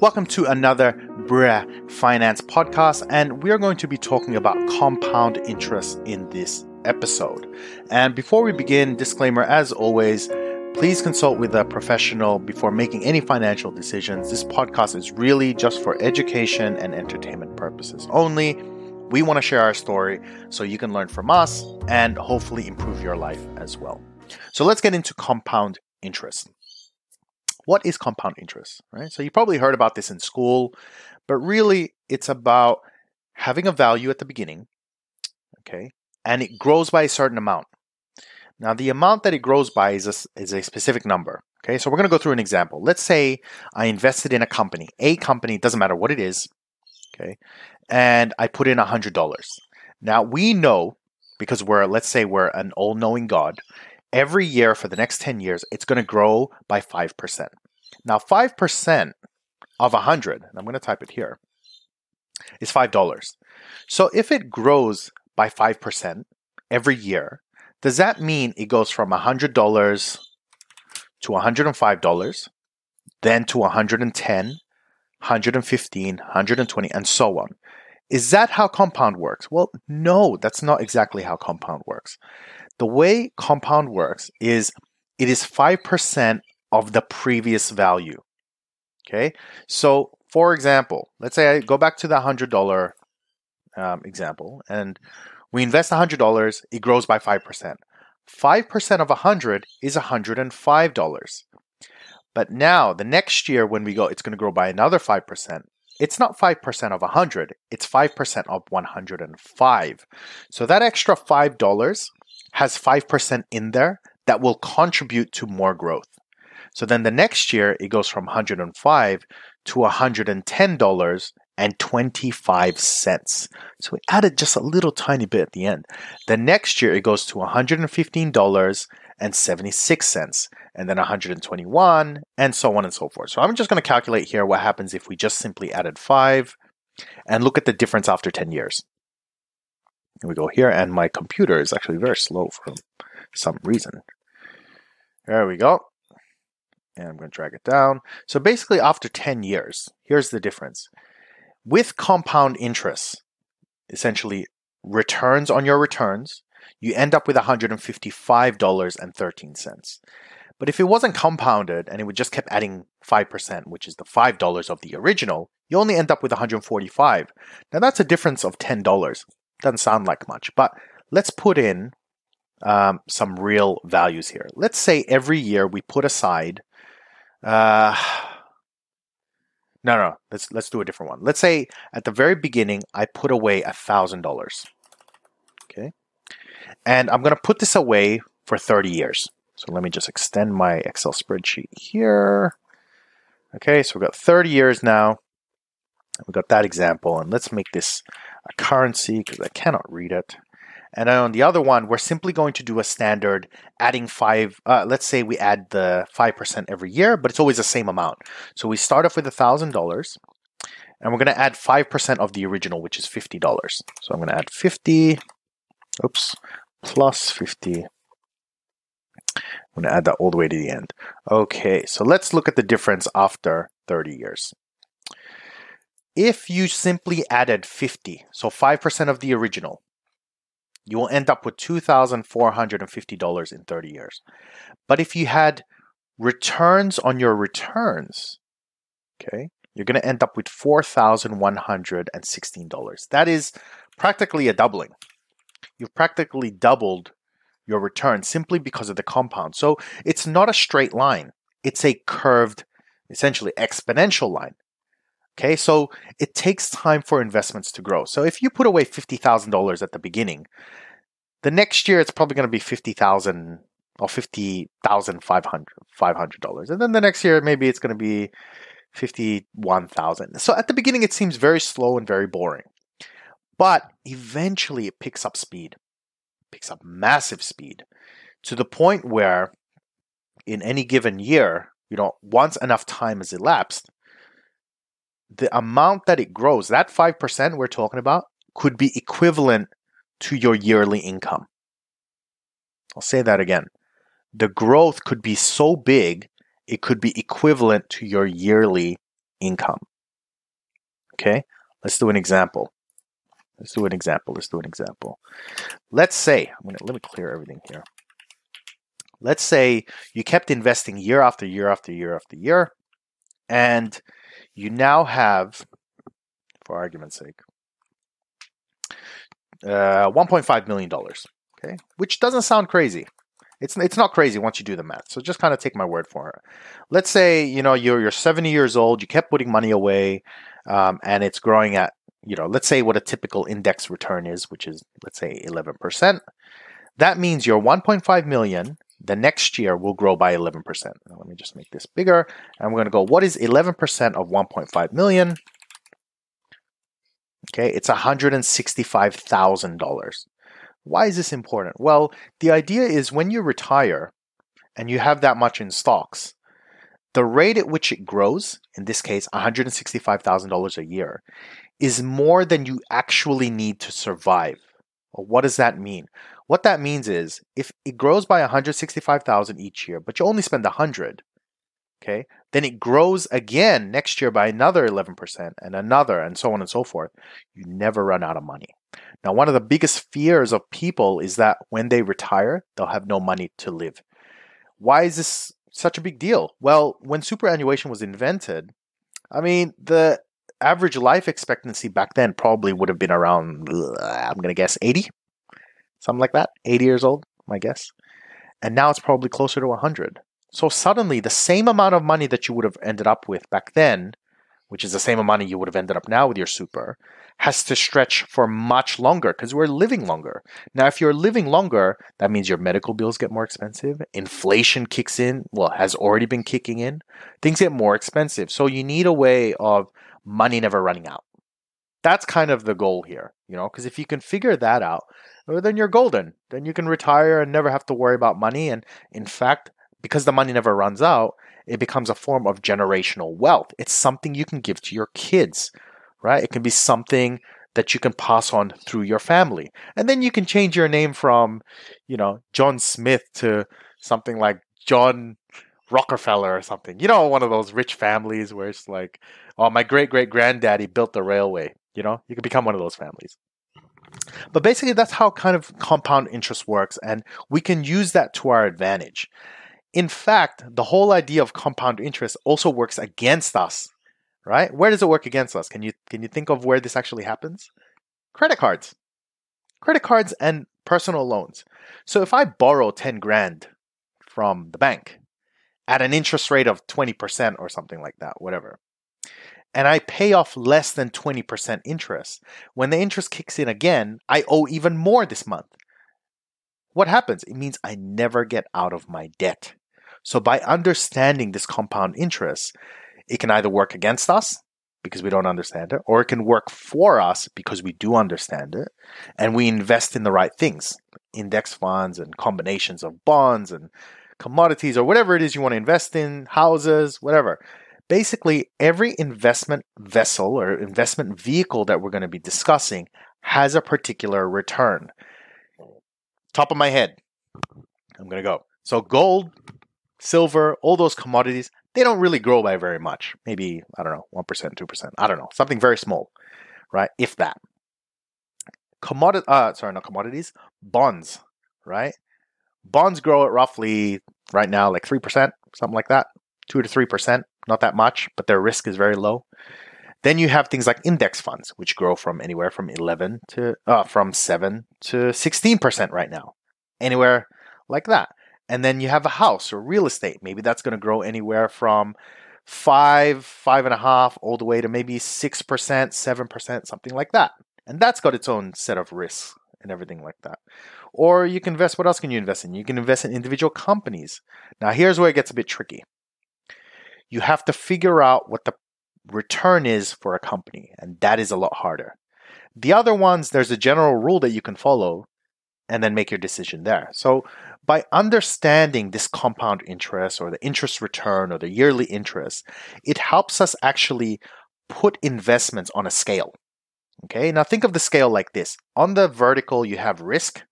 Welcome to another Brah Finance podcast, and we are going to be talking about compound interest in this episode. And before we begin, disclaimer as always, please consult with a professional before making any financial decisions. This podcast is really just for education and entertainment purposes only. We want to share our story so you can learn from us and hopefully improve your life as well. So let's get into compound interest what is compound interest, right? So you probably heard about this in school, but really it's about having a value at the beginning, okay, and it grows by a certain amount. Now, the amount that it grows by is a, is a specific number. Okay, so we're going to go through an example. Let's say I invested in a company, a company, doesn't matter what it is, okay, and I put in $100. Now, we know because we're, let's say we're an all knowing God, every year for the next 10 years, it's going to grow by 5%. Now, 5% of 100, and I'm going to type it here, is $5. So if it grows by 5% every year, does that mean it goes from $100 to $105, then to 110, 115, 120, and so on? Is that how compound works? Well, no, that's not exactly how compound works. The way compound works is it is 5% of the previous value. Okay, so for example, let's say I go back to the $100 um, example and we invest $100, it grows by 5%. 5% of 100 is $105. But now, the next year when we go, it's going to grow by another 5%. It's not 5% of 100, it's 5% of 105. So that extra $5 has 5% in there that will contribute to more growth. So then the next year it goes from 105 to $110 and 25 cents. So we added just a little tiny bit at the end. The next year it goes to $115 and 76 cents and then 121 and so on and so forth. So I'm just going to calculate here what happens if we just simply added 5 and look at the difference after 10 years. Here we go here and my computer is actually very slow for some reason. There we go. And I'm going to drag it down. So basically after 10 years, here's the difference. With compound interest, essentially returns on your returns, you end up with $155.13. But if it wasn't compounded and it would just kept adding 5%, which is the $5 of the original, you only end up with 145. Now that's a difference of $10. Doesn't sound like much, but let's put in um, some real values here. Let's say every year we put aside. Uh, no, no, let's let's do a different one. Let's say at the very beginning I put away a thousand dollars. Okay, and I'm gonna put this away for 30 years. So let me just extend my Excel spreadsheet here. Okay, so we've got 30 years now. We've got that example, and let's make this a currency because I cannot read it. And then on the other one, we're simply going to do a standard adding five. Uh, let's say we add the 5% every year, but it's always the same amount. So we start off with $1,000 and we're going to add 5% of the original, which is $50. So I'm going to add 50, oops, plus 50. I'm going to add that all the way to the end. Okay, so let's look at the difference after 30 years. If you simply added 50, so 5% of the original, you will end up with $2,450 in 30 years. But if you had returns on your returns, okay, you're going to end up with $4,116. That is practically a doubling. You've practically doubled your return simply because of the compound. So it's not a straight line, it's a curved, essentially exponential line. Okay, so it takes time for investments to grow. So if you put away $50,000 at the beginning, the next year it's probably going to be 50,000 or $50,500. And then the next year maybe it's going to be 51,000. So at the beginning it seems very slow and very boring. But eventually it picks up speed. It picks up massive speed to the point where in any given year, you know, once enough time has elapsed, the amount that it grows, that 5% we're talking about, could be equivalent to your yearly income. I'll say that again. The growth could be so big, it could be equivalent to your yearly income. Okay, let's do an example. Let's do an example. Let's do an example. Let's say, I'm gonna let me clear everything here. Let's say you kept investing year after year after year after year, and you now have, for argument's sake, uh, 1.5 million dollars. Okay, which doesn't sound crazy. It's it's not crazy once you do the math. So just kind of take my word for it. Let's say you know you're you're 70 years old. You kept putting money away, um, and it's growing at you know let's say what a typical index return is, which is let's say 11 percent. That means your 1.5 million the next year will grow by 11%. Now, let me just make this bigger. I'm going to go, what is 11% of 1.5 million? Okay, it's $165,000. Why is this important? Well, the idea is when you retire and you have that much in stocks, the rate at which it grows, in this case, $165,000 a year, is more than you actually need to survive. Well, what does that mean? What that means is if it grows by 165,000 each year, but you only spend 100, okay? Then it grows again next year by another 11% and another and so on and so forth. You never run out of money. Now, one of the biggest fears of people is that when they retire, they'll have no money to live. Why is this such a big deal? Well, when superannuation was invented, I mean, the average life expectancy back then probably would have been around, I'm going to guess, 80, something like that. 80 years old, my guess. And now it's probably closer to 100. So suddenly, the same amount of money that you would have ended up with back then, which is the same amount you would have ended up now with your super, has to stretch for much longer because we're living longer. Now, if you're living longer, that means your medical bills get more expensive. Inflation kicks in, well, has already been kicking in. Things get more expensive. So you need a way of money never running out. That's kind of the goal here, you know, because if you can figure that out, then you're golden. Then you can retire and never have to worry about money. And in fact, because the money never runs out, it becomes a form of generational wealth. It's something you can give to your kids, right? It can be something that you can pass on through your family. And then you can change your name from, you know, John Smith to something like John Rockefeller or something. You know, one of those rich families where it's like, oh, my great great granddaddy built the railway. You know, you could become one of those families. But basically, that's how kind of compound interest works, and we can use that to our advantage. In fact, the whole idea of compound interest also works against us, right? Where does it work against us? Can you can you think of where this actually happens? Credit cards. Credit cards and personal loans. So if I borrow 10 grand from the bank at an interest rate of 20% or something like that, whatever, and I pay off less than 20% interest, when the interest kicks in again, I owe even more this month. What happens? It means I never get out of my debt. So by understanding this compound interest, it can either work against us because we don't understand it, or it can work for us because we do understand it and we invest in the right things index funds and combinations of bonds and commodities or whatever it is you want to invest in, houses, whatever. Basically, every investment vessel or investment vehicle that we're going to be discussing has a particular return. Top of my head, I'm going to go. So, gold, silver, all those commodities, they don't really grow by very much. Maybe, I don't know, 1%, 2%. I don't know. Something very small, right? If that. Commodity, uh, sorry, not commodities, bonds, right? Bonds grow at roughly right now like 3%, something like that. 2 to 3%, not that much, but their risk is very low. Then you have things like index funds, which grow from anywhere from 11 to, uh, from 7 to 16% right now. Anywhere like that and then you have a house or real estate. Maybe that's going to grow anywhere from five, five and a half, all the way to maybe six percent, seven percent, something like that. And that's got its own set of risks and everything like that. Or you can invest. What else can you invest in? You can invest in individual companies. Now, here's where it gets a bit tricky. You have to figure out what the return is for a company, and that is a lot harder. The other ones, there's a general rule that you can follow and then make your decision there. So by understanding this compound interest or the interest return or the yearly interest, it helps us actually put investments on a scale. Okay, now think of the scale like this on the vertical, you have risk,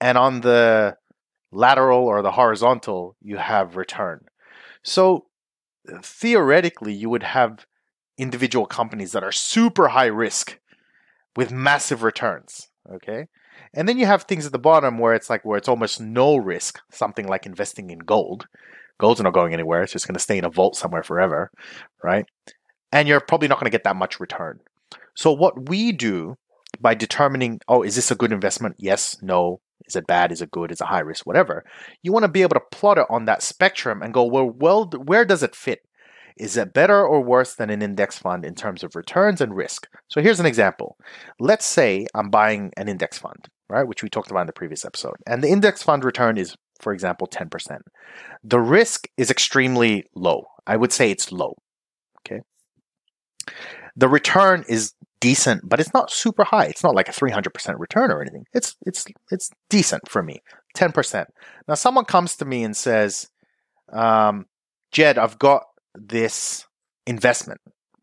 and on the lateral or the horizontal, you have return. So theoretically, you would have individual companies that are super high risk with massive returns. Okay. And then you have things at the bottom where it's like where it's almost no risk, something like investing in gold. Gold's not going anywhere. It's just going to stay in a vault somewhere forever, right? And you're probably not going to get that much return. So what we do by determining, oh, is this a good investment? Yes, no. Is it bad? Is it good? Is it high risk? Whatever. You want to be able to plot it on that spectrum and go, well, well, where does it fit? Is it better or worse than an index fund in terms of returns and risk? So here's an example. Let's say I'm buying an index fund, right, which we talked about in the previous episode, and the index fund return is, for example, 10%. The risk is extremely low. I would say it's low. Okay. The return is decent, but it's not super high. It's not like a 300% return or anything. It's it's it's decent for me. 10%. Now someone comes to me and says, um, Jed, I've got this investment,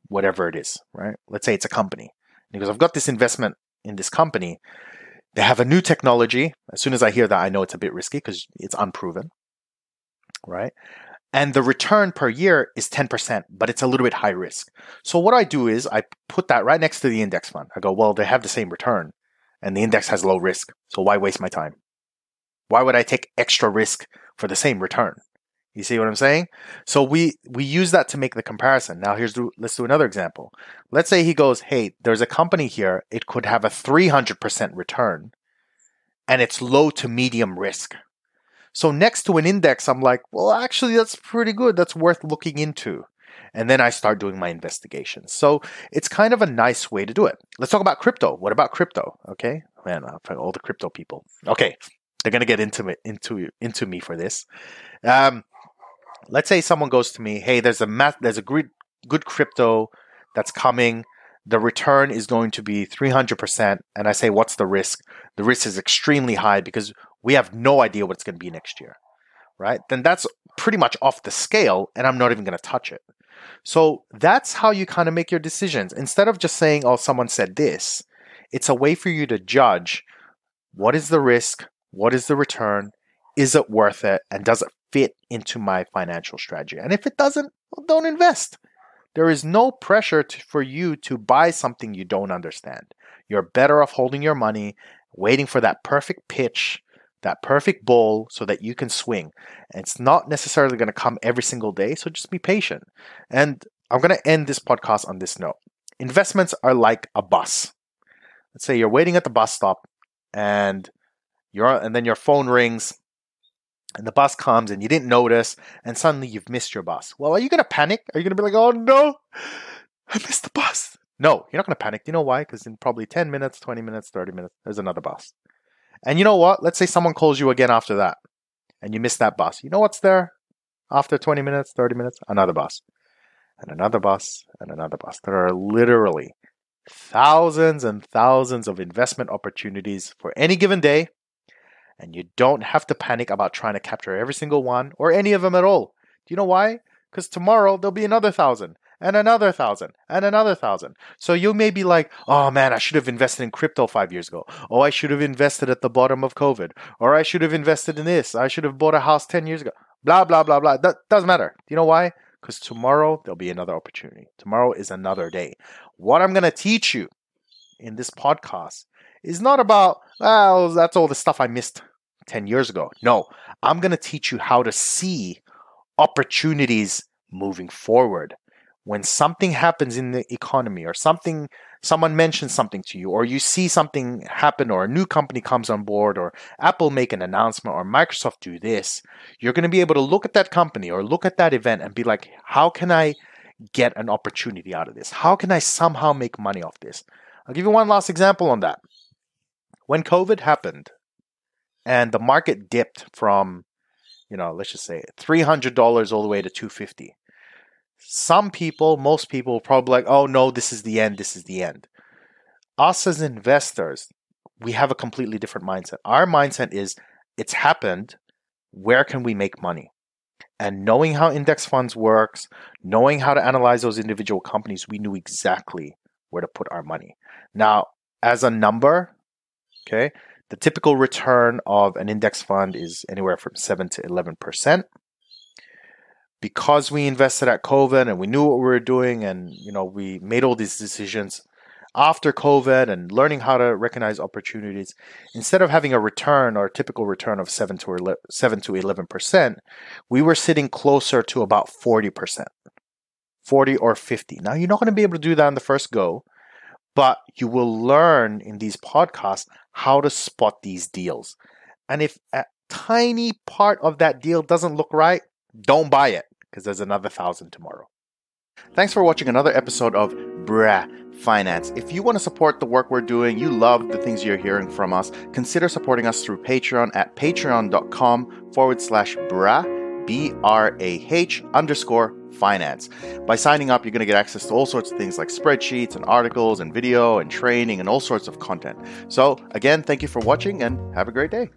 whatever it is, right? Let's say it's a company. And he goes, I've got this investment in this company. They have a new technology. As soon as I hear that, I know it's a bit risky because it's unproven, right? And the return per year is 10%, but it's a little bit high risk. So what I do is I put that right next to the index fund. I go, well, they have the same return and the index has low risk. So why waste my time? Why would I take extra risk for the same return? You see what I'm saying? So we we use that to make the comparison. Now here's let's do another example. Let's say he goes, "Hey, there's a company here. It could have a 300% return and it's low to medium risk." So next to an index, I'm like, "Well, actually that's pretty good. That's worth looking into." And then I start doing my investigations. So it's kind of a nice way to do it. Let's talk about crypto. What about crypto? Okay, man, all the crypto people. Okay, they're gonna get into it into into me for this. Um, let's say someone goes to me, hey, there's a math, there's a good good crypto that's coming. The return is going to be 300%. And I say, what's the risk? The risk is extremely high because we have no idea what it's going to be next year, right? Then that's pretty much off the scale, and I'm not even going to touch it. So that's how you kind of make your decisions. Instead of just saying, oh, someone said this, it's a way for you to judge what is the risk, what is the return, is it worth it, and does it fit into my financial strategy. And if it doesn't, well, don't invest. There is no pressure to, for you to buy something you don't understand. You're better off holding your money, waiting for that perfect pitch, that perfect ball so that you can swing. And it's not necessarily going to come every single day, so just be patient. And I'm going to end this podcast on this note. Investments are like a bus. Let's say you're waiting at the bus stop and you're and then your phone rings and the bus comes and you didn't notice and suddenly you've missed your bus. Well, are you going to panic? Are you going to be like, oh no, I missed the bus? No, you're not going to panic. Do you know why? Because in probably 10 minutes, 20 minutes, 30 minutes, there's another bus. And you know what? Let's say someone calls you again after that and you miss that bus. You know what's there after 20 minutes, 30 minutes? Another bus. And another bus and another bus. There are literally thousands and thousands of investment opportunities for any given day and you don't have to panic about trying to capture every single one or any of them at all. Do you know why? Because tomorrow there'll be another thousand and another thousand and another thousand. So you may be like, oh man, I should have invested in crypto five years ago. Oh, I should have invested at the bottom of COVID. Or I should have invested in this. I should have bought a house 10 years ago. Blah, blah, blah, blah. That doesn't matter. Do you know why? Because tomorrow there'll be another opportunity. Tomorrow is another day. What I'm going to teach you in this podcast is not about, well, that's all the stuff I missed 10 years ago. No, I'm going to teach you how to see opportunities moving forward. When something happens in the economy or something, someone mentions something to you, or you see something happen, or a new company comes on board, or Apple make an announcement, or Microsoft do this, you're going to be able to look at that company or look at that event and be like, how can I get an opportunity out of this? How can I somehow make money off this? I'll give you one last example on that. When COVID happened, and the market dipped from, you know, let's just say $300 all the way to 250 Some people, most people, probably like, oh no, this is the end, this is the end. Us as investors, we have a completely different mindset. Our mindset is, it's happened, where can we make money? And knowing how index funds works, knowing how to analyze those individual companies, we knew exactly where to put our money. Now, as a number, okay, the typical return of an index fund is anywhere from 7 to 11%. Because we invested at COVID and we knew what we were doing and you know we made all these decisions after COVID and learning how to recognize opportunities, instead of having a return or a typical return of 7 to 11, 7 to 11%, we were sitting closer to about 40%. 40 or 50. Now you're not going to be able to do that on the first go, but you will learn in these podcasts how to spot these deals. And if a tiny part of that deal doesn't look right, don't buy it because there's another thousand tomorrow. Thanks for watching another episode of Brah Finance. If you want to support the work we're doing, you love the things you're hearing from us, consider supporting us through Patreon at patreon.com forward slash brah, B R A H underscore finance. By signing up, you're going to get access to all sorts of things like spreadsheets and articles and video and training and all sorts of content. So, again, thank you for watching and have a great day.